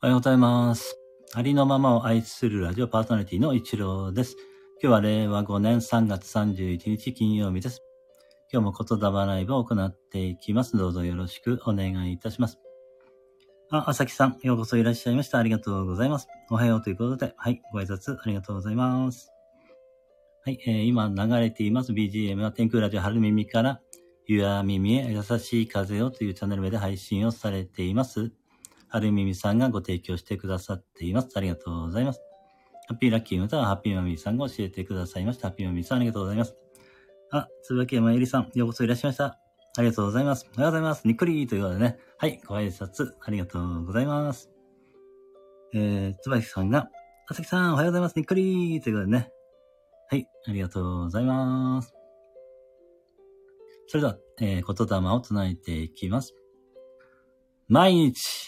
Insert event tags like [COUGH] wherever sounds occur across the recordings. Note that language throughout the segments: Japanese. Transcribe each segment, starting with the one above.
おはようございます。ありのままを愛するラジオパーソナリティの一郎です。今日は令和5年3月31日金曜日です。今日も言霊ライブを行っていきます。どうぞよろしくお願いいたします。あ、あさきさん、ようこそいらっしゃいました。ありがとうございます。おはようということで、はい、ご挨拶ありがとうございます。はい、えー今流れています BGM は天空ラジオ春耳から、ゆや耳へ優しい風をというチャンネル名で配信をされています。春耳さんがご提供してくださっています。ありがとうございます。ハッピーラッキーの歌はハッピーマミーさんが教えてくださいました。ハッピーマミーさんありがとうございます。あ、つばき山ゆりさん、ようこそいらっしゃいました。ありがとうございます。おはようございます。にっくりーということでね。はい、ご挨拶ありがとうございます。えー、つばきさんが、あさきさん、おはようございます。にっくりーということでね。はい、ありがとうございます。それでは、えー、言霊を唱えていきます。毎日、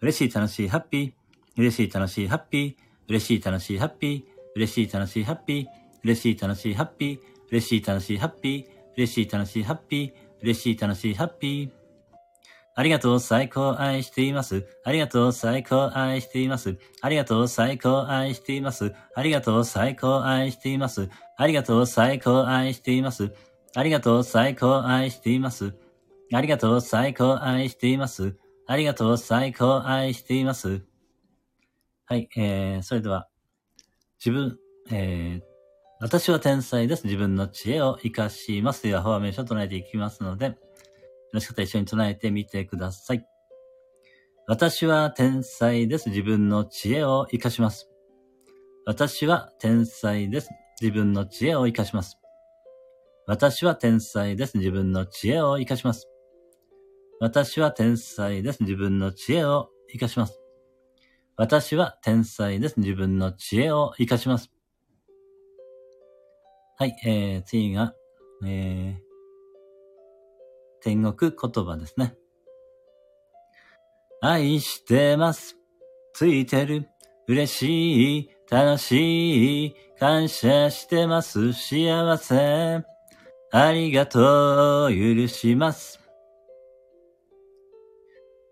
嬉しい楽しいハッピー、嬉しい楽しいハッピー、嬉しい楽しいハッピー、嬉しい楽しいハッピー、嬉しい楽しいハッピー、嬉しい楽しいハッピー、嬉しい楽しいハッピー、嬉しい楽しいハッピー。ありがとう、最高愛しています。ありがとう、最高愛しています。ありがとう、最高愛しています。ありがとう、最高愛しています。ありがとう、最高愛しています。ありがとう、最高愛しています。ありがとう、最高愛しています。ありがとう、最高、愛しています。はい、えー、それでは、自分、えー、私は天才です。自分の知恵を活かします。では、フォアメーションを唱えていきますので、よろしかったら一緒に唱えてみてください。私は天才です。自分の知恵を活かします。私は天才です。自分の知恵を活かします。私は天才です。自分の知恵を活かします。私は天才です。自分の知恵を活かします。私は天才です。自分の知恵を活かします。はい、えー、次が、えー、天国言葉ですね。愛してます。ついてる。嬉しい。楽しい。感謝してます。幸せ。ありがとう。許します。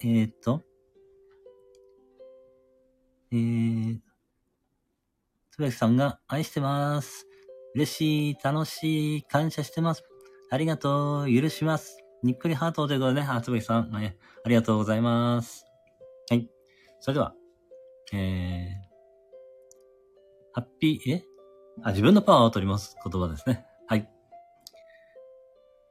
えー、っと。えー、つばやきさんが愛してます。嬉しい、楽しい、感謝してます。ありがとう、許します。にっくりハートということでね、あつばきさん、えありがとうございます。はい。それでは、えー、ハッピー、え？あ、自分のパワーを取ります言葉ですね。はい。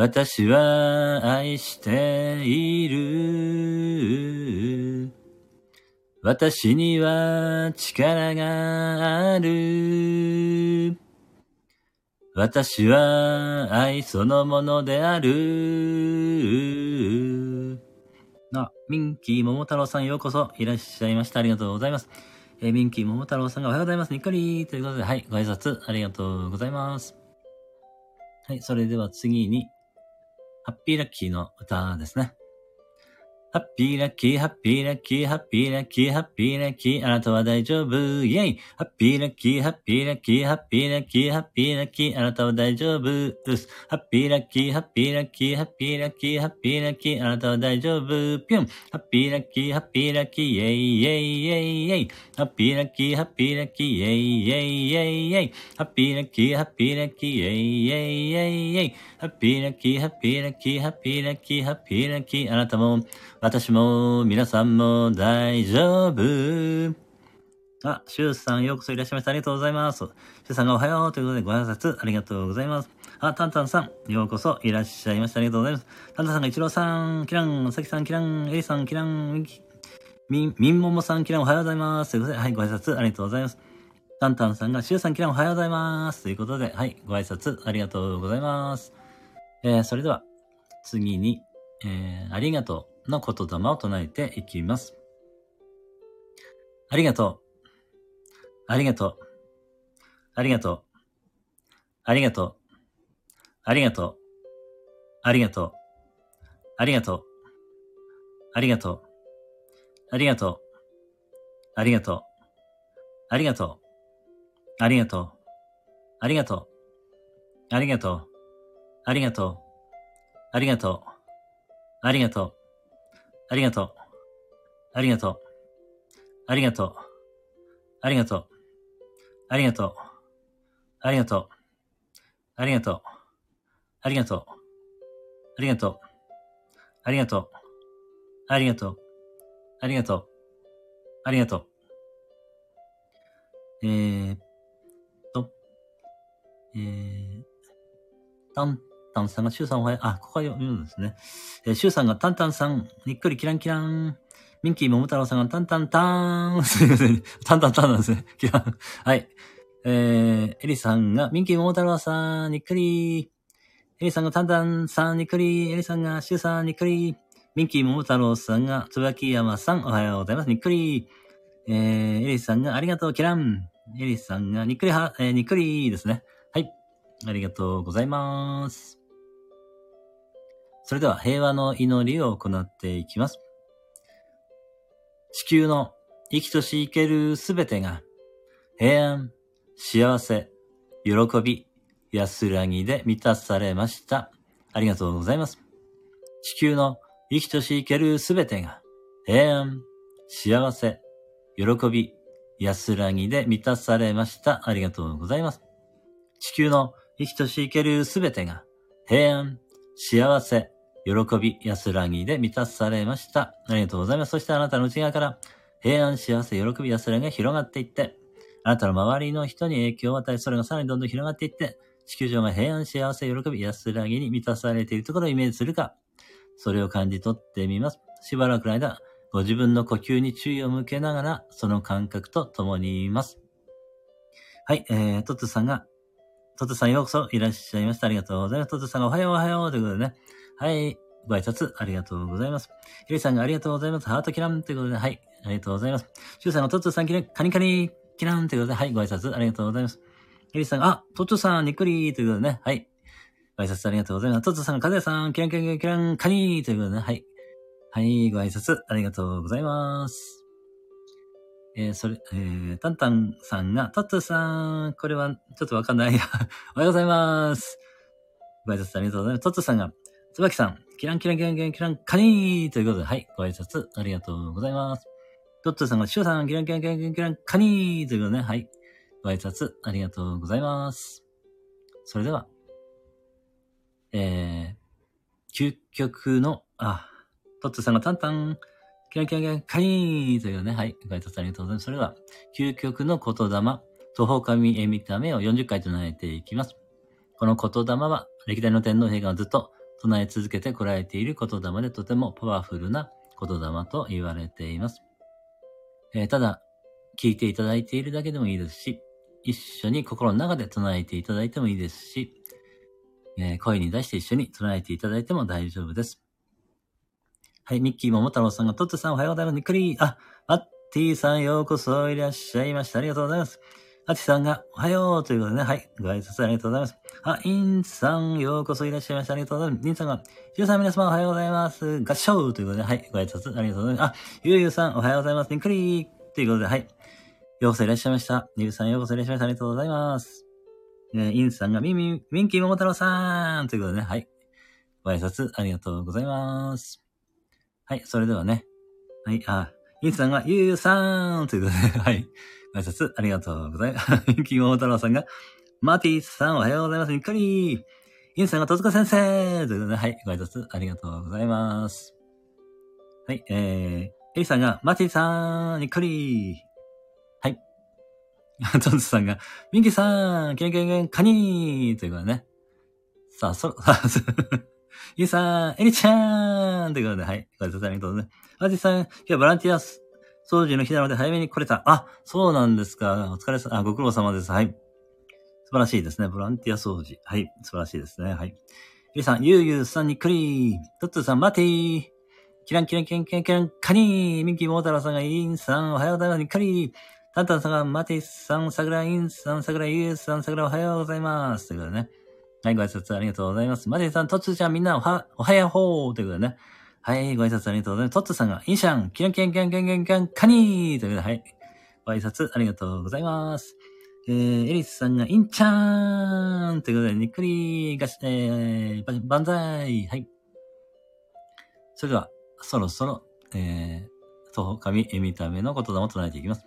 私は愛している。私には力がある。私は愛そのものである。あ、ミンキー桃太郎さんようこそいらっしゃいました。ありがとうございます。えーミンキー桃太郎さんがおはようございます。にっこりということで、はい、ご挨拶ありがとうございます。はい、それでは次に、ハッピーラッキーの歌ですね。ハッピーラッキー、ハッピーラッキー、ハッピーラッキー、ハッピーラッキー、あなたは大丈夫、イェイハッピーラッキー、ハッピーラッキー、ハッピーラッキー、ハッピーラッキー、あなたは大丈夫、うす。ハッピーラッキー、ハッピーラッキー、ハッピーラッキー、ハッピーラッキー、あなたは大丈夫、ぴょん。ハッピーラッキー、ハッピーラッキー、イェイイェイイェイイェイ。ハッピーラッキー、ハッピーラッキー、イェイイェイイェイイェイ。ハッピーラッキー、ハッピーラッキー、イェイイェイイェイイェイ。ハッピーラッキー、ハッピーラッキー、ハッピーラッキー、ハッピーラッキー、あなたも、私も、皆さんも大丈夫。あ、シュウさんようこそいらっしゃいました。ありがとうございます。シュウさんがおはようということでご挨拶ありがとうございます。あ、タンタンさん、ようこそいらっしゃいました。ありがとうございます。タンタンさんがイチローさん、キラン、サキさん、キラン、エリさん、キラン、ミン、ミンモモさん、キランおはようございます。ということで、はい、ご挨拶ありがとうございます。タンタンさんが、シュウさん、キランおはようございます。ということで、はい、ご挨拶ありがとうございます。えー、それでは、次に、えー、ありがとうの言霊を唱えていきます。ありがとう。ありがとう。ありがとう。ありがとう。ありがとう。ありがとう。ありがとう。ありがとう。ありがとう。ありがとう。ありがとう。ありがとう。ありがとう。ありがとう。ありがとう。ありがとう。ありがとう。ありがとう。ありがとう。ありがとう。ありがとう。ありがとう。ありがとう。ありがとう。ありがとう。ありがとう。ありがとう。ありがとう。ありがとう。ありがとう。えーっと、えー、タンタンさんが、シュウさんおはよう、あ、ここは読むんですね。えー、シュウさんがタンタンさん、にっくりキランキラン。ミンキー桃太郎さんがタンタンターン。すいません。タンタンタンなんですね。キラン。はい。えー、エリさんが、ミンキー桃太郎さん、にっくり。エリさんがタンタンさん、にっくり。エリさんが、シュウさん、にっくり。ミンキー桃太郎さんが、つばき山さん、おはようございます。にっくり。えー、エリさんが、ありがとう、キラン。エリさんが、にっくりは、えー、にっくりですね。はい。ありがとうございます。それでは平和の祈りを行っていきます。地球の生きとし生けるすべてが平安、幸せ、喜び、安らぎで満たされました。ありがとうございます。地球の生きとし生けるすべてが平安、幸せ、喜び、安らぎで満たされました。ありがとうございます。地球の生きとし生けるすべてが平安、幸せ、喜び、安らぎで満たされました。ありがとうございます。そしてあなたの内側から平安、幸せ、喜び、安らぎが広がっていって、あなたの周りの人に影響を与え、それがさらにどんどん広がっていって、地球上が平安、幸せ、喜び、安らぎに満たされているところをイメージするか、それを感じ取ってみます。しばらくの間、ご自分の呼吸に注意を向けながら、その感覚と共にいます。はい、えー、トッツさんが、トッツさんようこそいらっしゃいました。ありがとうございます。トッツさんがおはようおはようということでね、はい。ご挨拶ありがとうございます。ゆりさんがありがとうございます。ハートキランということで、はい。ありがとうございます。シュウさんがトッツーさんキラカニカニキランということで、はい。ご挨拶ありがとうございます。ゆりさんが、あ、トッツーさんにっくりということでね、はい。ご挨拶ありがとうございます。トッツーさんがカズヤさん、キランキランキランカニということでね、はい。はい。ご挨拶ありがとうございます。えー、それ、えー、タンタンさんが、トッツーさん、これはちょっとわかんない。[LAUGHS] おはようございます。ご挨拶ありがとうございます。トッツーさんが、つばきさん、キランキランキランキランキランカニーということで、はい、ご挨拶ありがとうございます。トッツーさんが、シュウさん、キランキランキランキランカニーということで、ね、はい、ご挨拶ありがとうございます。それでは、えー、究極の、あ、トッツーさんがタンタン、キランキランキランカニーというね、はい、ご挨拶ありがとうございます。それでは、究極の言霊、徒歩神へ見た目を40回唱えていきます。この言霊は、歴代の天皇陛下がずっと唱え続けてこられている言霊でとてもパワフルな言霊と言われています。えー、ただ、聞いていただいているだけでもいいですし、一緒に心の中で唱えていただいてもいいですし、えー、声に出して一緒に唱えていただいても大丈夫です。はい、ミッキー桃太郎さんが、トッツさんおはようございます。にっくりあ、マッティさんようこそいらっしゃいました。ありがとうございます。あちさんが、おはようということでね、はい、ご挨拶ありがとうございます。あ、インさん、ようこそいらっしゃいました。ありがとうございます。インさんが、ジュさん皆様おはようございます。合唱ということで、はい、ご挨拶ありがとうございます。あ、ゆうゆうさん、おはようございます。にっくりということで、はい、ようこそいらっしゃいました。ゆうさん、ようこそいらっしゃいました。ありがとうございます。え、インさんが、ミミ、ミンキー桃太郎さんということでね、はい、ご挨拶ありがとうございます。はい、それではね、はい、あ、インさんが、ゆうゆうさんということで、はい。ご挨拶ありがとうございます。[LAUGHS] キモ太郎さんが、マティさんおはようございます。にっかり。インさんが戸塚先生ということで、はい。ご挨拶ありがとうございます。はい。えー、エリさんが、マティさん、にっかり。はい。[LAUGHS] トンツさんが、ミンキーさん、ケンケンケン、カニーということでね。さあ、そろ、さあ、インさん、エリちゃんということで、はい。ご挨拶ありがとうございます。マティさん、今日はボランティア掃除の日なので早めに来れた。あ、そうなんですか。お疲れさ、あ、ご苦労様です。はい。素晴らしいですね。ボランティア掃除。はい。素晴らしいですね。はい。ゆうさん、ゆうゆうさんにっくり。トッツーさん、待てー。キランキランキランキランキラン、カニー。ミンキーモータラさんが、インさん、おはようございます。にっかり。タンタンさんが、マティさん、サグラインさん、サグラユーさん、サグラおはようございます。ということでね。はい、ご挨拶ありがとうございます。マティさん、トッツーちゃん、みんな、おは、おはやほー。ということでね。はい、ご挨拶ありがとうございます。トッツさんが、インシャン、キュンキュンキュンキュンキュンキュン、カニーということで、はい。ご挨拶ありがとうございます。えー、エリスさんが、インチャーンということで、にっくりがし、えー、万歳はい。それでは、そろそろ、えー、東方神見た目の言霊を唱えていきます。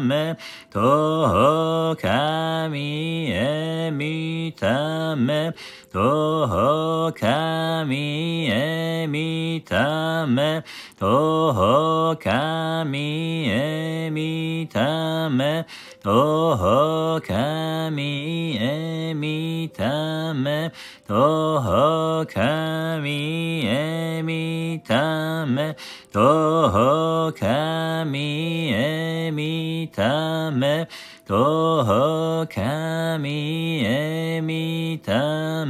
め、とかみえみため、とかみえみため、とかみえみため、とかみえみため、とかみえみため、とかみえみため、見ため、徒歩神へ見た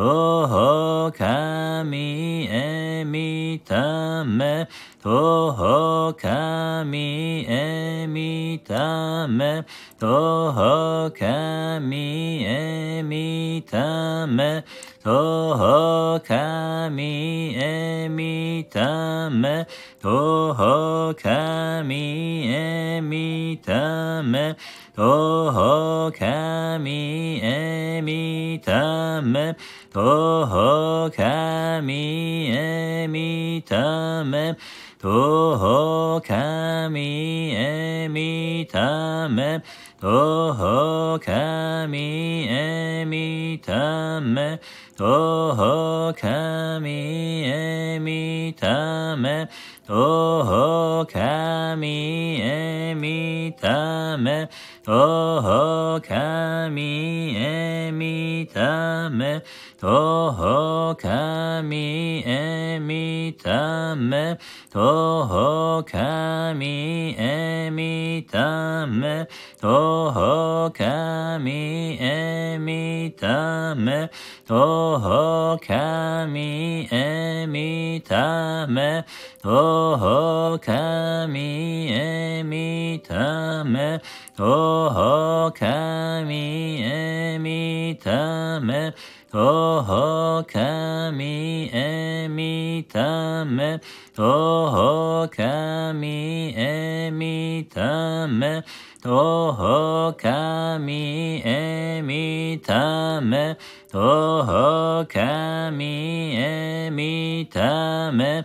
ほほかみえみため、ほほかみえみため、ほほかみえみため、ほほかみえみため、ほほかみえみため、徒歩神へ見ため、徒歩神へ見ため、徒歩神へ見ため、徒歩神へ見ため、徒歩神へ見ため、徒歩神へ見ため、おほか見えため、おほか見えため、おほか見えため、おほか見え見ため、おほか見えため、おほか見えため、おほか見えため、ほほかみえみため、ほほかみえみため、ほほかみえみため、ほほかみえみため、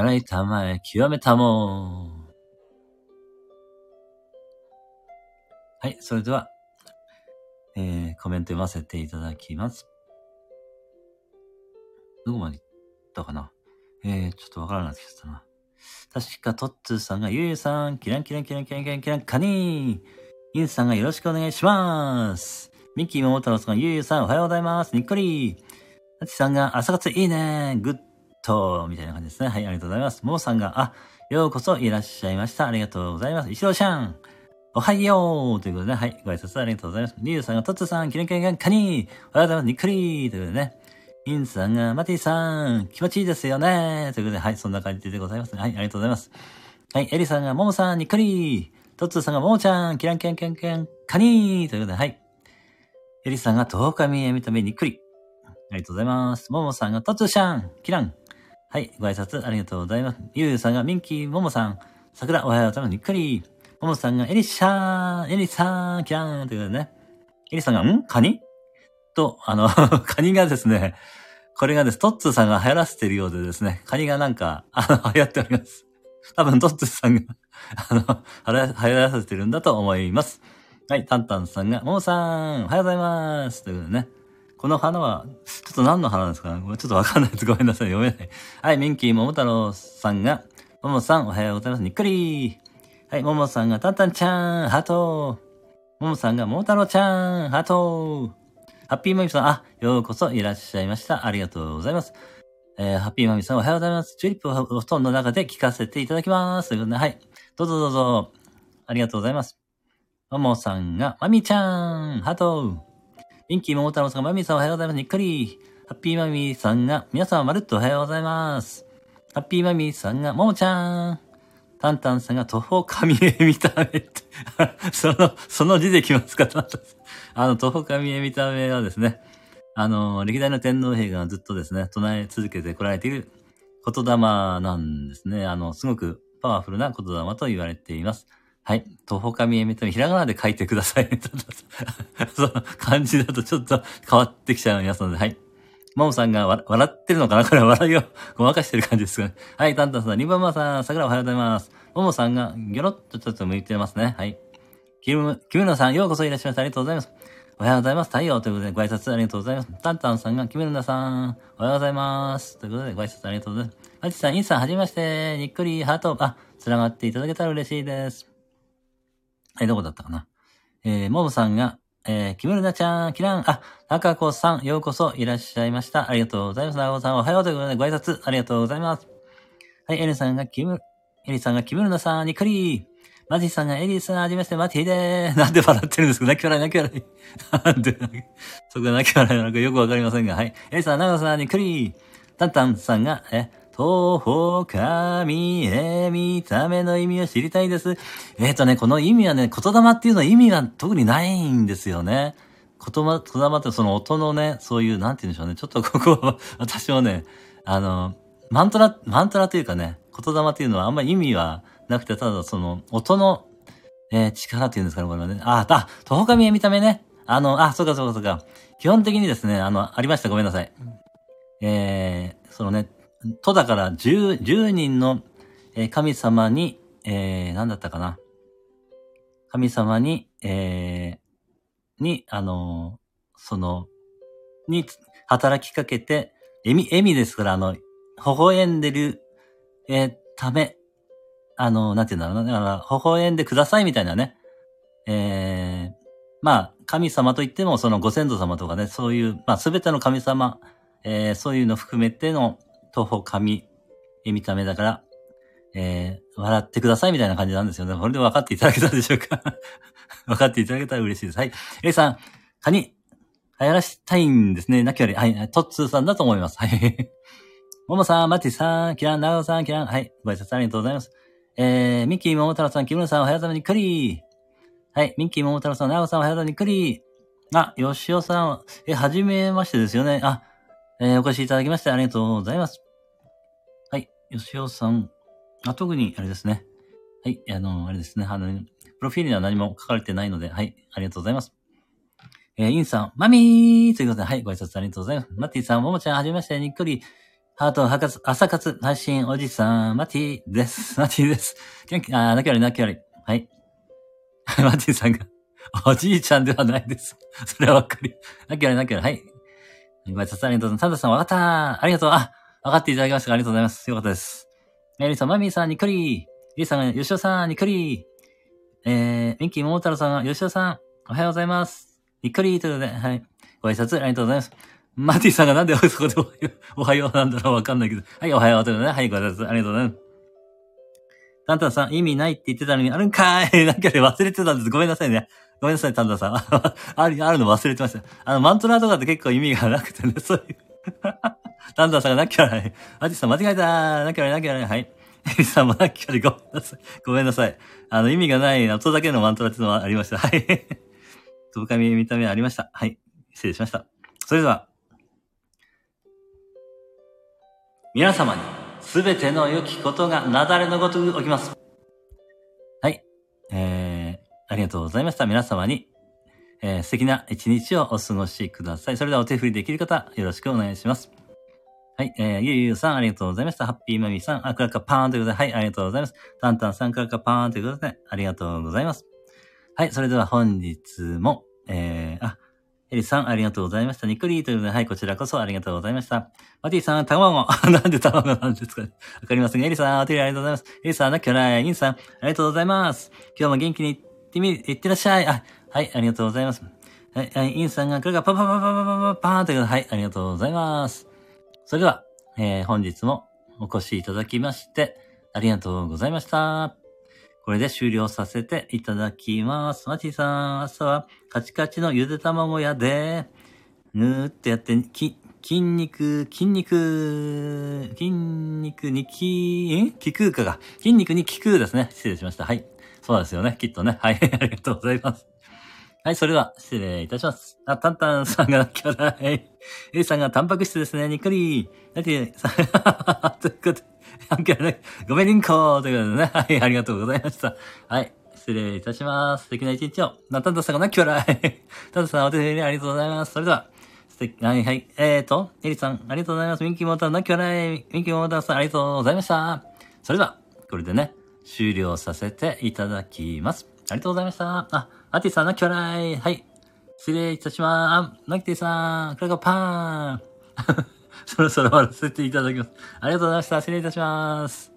洗いたまえ、極めたもん。はい、それでは、えー、コメント読ませていただきます。どこまで行ったかな？えー、ちょっとわからなくなってきたな。確かトッツーさんが、ゆうゆうさん、キランキランキランキランキランキラン、カニー。ユンさんがよろしくお願いします。ミッキー桃太郎さんが、ゆうゆうさん、おはようございます。にっこり。タチさんが、朝活いいね。グッド。みたいな感じですね。はい、ありがとうございます。ももさんが、あ、ようこそいらっしゃいました。ありがとうございます。石郎ちゃん。おはようということで、ねはい、ご挨拶ありがとうございます。リュウさんが、トッツさん、キランキランカニー。おはようございます。にっこり。ということでね。インさんが、マティさん、気持ちいいですよね。ということで、はい、そんな感じでございますね。はい、ありがとうございます。はい、エリさんが、モモさん、にっくり。トッツさんが、モモちゃん、キランキランキランキラン、カニ。ということで、はい。エリさんが、東日見え見た目にっくり。ありがとうございます。モモさんが、トッツーちゃん、キラン。はい、ご挨拶ありがとうございます。ユーさんが、ミンキー、モモさん、桜、おはようございます。にっくり。モモさんが、エリシャー、エリさん、キラン。ということでね。エリさんが、ん？カニ？と、あの [LAUGHS] カニがですね、これがです、トッツーさんが流行らせているようでですね、カニがなんか、あの、流行っております。多分トッツーさんがあの、流行らせてるんだと思います。はい、タンタンさんが、モモさん、おはようございます。ということでね。この花は、ちょっと何の花ですかちょっとわかんないです。ごめんなさい。読めない。はい、ミンキー桃太郎さんが、モモさん、おはようございます。にっくりはい、モモさんが、タンタンちゃん、ハートモモさんが、桃太郎ちゃん、ハートハッピーマミさん、あ、ようこそいらっしゃいました。ありがとうございます。えー、ハッピーマミさん、おはようございます。チューリップをお布団の中で聞かせていただきます。ということで、はい。どうぞどうぞ。ありがとうございます。ももさんが、まみちゃん、ハートインキーもも太郎さんが、まみさんおはようございます。にっくり。ハッピーマミーさんが、皆さんまるっとおはようございます。ハッピーマミーさんが、ももちゃん。タンタンさんが、徒歩神へ見た目って [LAUGHS] その、その字できますかあの、徒歩神へ見た目はですね、あの、歴代の天皇陛下がずっとですね、唱え続けてこられている言霊なんですね。あの、すごくパワフルな言霊と言われています。はい。徒歩神へ見た目、ひらがなで書いてください。[LAUGHS] その漢字だとちょっと変わってきちゃいますので、はい。ももさんが笑ってるのかな？[LAUGHS] これ笑いをごまかしてる感じですかね。はい、タンタンさん、リバマさん、桜おはようございます。ももさんがギョロッとちょっと向いてますね。はい。キム、キムノさん、ようこそいらっしゃいました。ありがとうございます。おはようございます。太陽ということでご挨拶ありがとうございます。タンタンさんが、キムルナさん、おはようございます。ということでご挨拶ありがとうございます。マチさん、インさん、はじめまして。にっくり、ハート、あ、繋がっていただけたら嬉しいです。はい、どこだったかな。えー、モブさんが、えー、キムルナちゃん、キラン、あ、中子さん、ようこそいらっしゃいました。ありがとうございます。中子さん、おはようということでご挨拶ありがとうございます。はい、エリさんが、キム、エリさんが、キムルナさん、にっくり、マティさんがエリさん、はじめまして、マティでー。[LAUGHS] なんで笑ってるんですか？泣き笑い、泣き笑い。なんで、そこが泣き笑いなのかよくわかりませんが、はい。エリさん、長さんにクリー。タンタンさんが、え、東方神へ見た目の意味を知りたいです。えっ、ー、とね、この意味はね、言霊っていうのは意味は特にないんですよね。言葉、言霊ってその音のね、そういう、なんて言うんでしょうね。ちょっとここは、私もね、あの、マントラ、マントラというかね、言霊っていうのはあんまり意味はなくて、ただその、音の、えー、力っていうんですかね、これはね。あ、あ、徒歩紙見た目ね。あの、あ、そうかそうかそうか。基本的にですね、あの、ありました、ごめんなさい。えー、そのね、戸だから10、10人の、え、神様に、えー、なんだったかな。神様に、えー、に、あのー、その、に、働きかけて、笑み、笑みですから、あの、微笑んでる、えー、ため、あの、なんて言うんだろうな。だから、微笑んでくださいみたいなね。えー、まあ、神様といっても、そのご先祖様とかね、そういう、まあ、すべての神様、えー、そういうの含めての、徒歩神、え見た目だから、えー、笑ってくださいみたいな感じなんですよね。これで分かっていただけたでしょうか？[LAUGHS] 分かっていただけたら嬉しいです。はい。A さん、カニ、流行らしたいんですね。なきゃり、はい、トッツーさんだと思います。はい。[LAUGHS] ももさん、マティさん、キラン、ナオさん、キラン、はい。ご挨拶ありがとうございます。えー、ミッキー、桃太郎さん、キムさん、おはようございま。にっくり。はい。ミッキー、桃太郎さん、ナオさん、おはようございま。にっくり。あ、よしおさん、え、はじめましてですよね。あ、えー、お越しいただきましてありがとうございます。はい。よしおさん。あ、特に、あれですね。はい、あの、あれですね、あの、プロフィールには何も書かれてないので、はい、ありがとうございます。えーインさん、マミーということで、はい、ご挨拶ありがとうございます。マティさん、ももちゃん、はじめまして、にっくり、ハート、はかつ、朝活、配信、おじさん、マティです。[LAUGHS] マティです。元気、あー、なきゃり、なきゃり。はい。[LAUGHS] マティさんが、おじいちゃんではないです。それはわかり。なきゃり、なきゃり、はい。ご挨拶ありがとうございます。タンタさん、わかったありがとう。あ、わかっていただきましたかありがとうございます。よかったです。エリさん、マミーさん、にっくり。リさんが、吉尾さん、にっくり。えー、ミンキー、桃太郎さん、吉尾さん、おはようございます。にっくりということで、はい。ご挨拶ありがとうございます。マティさんがなんでそこで [LAUGHS] おはようなんだろうわかんないけど。はい、おはようということで、はい、ご挨拶ありがとうございます。タンタさん、意味ないって言ってたのに、あるんかーい [LAUGHS] なんかで忘れてたんです。ごめんなさいね。ごめんなさい、タンタンさん。[LAUGHS] ある、あるの忘れてました。あの、マントラとかって結構意味がなくてね、そういう。タンタンさんがなきゃない。マティさん間違えたなきゃない、なきゃない。はい。エリさんもなきゃない。ごめんなさい。ごめんなさい。あの、意味がない音だけのマントラっていうのはありました。はい。つぶかみ見た目ありました。はい。失礼しました。それでは、皆様にすべての良きことが雪崩のごとく起きます。ありがとうございました。皆様に、えー、素敵な一日をお過ごしください。それではお手振りできる方、よろしくお願いします。はい。えー、ゆうゆうさん、ありがとうございました。ハッピーマミーさん、あ、クラッカパーンということで、はい、ありがとうございます。タンタンさん、クラッカパーンということで、ありがとうございます。はい。それでは本日も、えー、あ、エリさん、ありがとうございました。にっくりということで、はい、こちらこそありがとうございました。マティさん、卵。[LAUGHS] なんで卵なんですかね。わかりませんが、エリさん、お手振りありがとうございます。エリさん、なきゃない。インさん、ありがとうございます。今日も元気にってみ、行ってらっしゃい。あ、はい、ありがとうございます。はい、はい、インさんが、これがパパパパパパパパーンということで、はい、ありがとうございます。それでは、えー、本日もお越しいただきまして、ありがとうございました。これで終了させていただきます。マティさん、朝はカチカチのゆで卵屋で、ぬーってやって、き、筋肉、筋肉、筋肉にき、ん気空かが。筋肉に気空ですね。失礼しました。はい。そうですよね。きっとね。はい。[LAUGHS] ありがとうございます。はい、それでは、失礼いたします。あ、タンタンさんがなきゃない。[LAUGHS] エリさんがタンパク質ですね。にっくり。だって、さ、[LAUGHS] ということで、なんかね、ごめんりんこーということでね。はい、ありがとうございました。はい、失礼いたします。素敵な一日を。な、タンタンさんがなきゃない。タンタンさん、お手振りありがとうございます。それでは、素敵、はい、はい。えーと、エリさん、ありがとうございます。ミンキーモーター、なきゃない。ミンキーモーターさん、ありがとうございました。それでは、これでね、終了させていただきます。ありがとうございました。あ、アティさん、なきゃない。はい。失礼いたします。あ、ナキティさん、これがパーン。[LAUGHS] そろそろ終わらせていただきます。ありがとうございました。失礼いたします。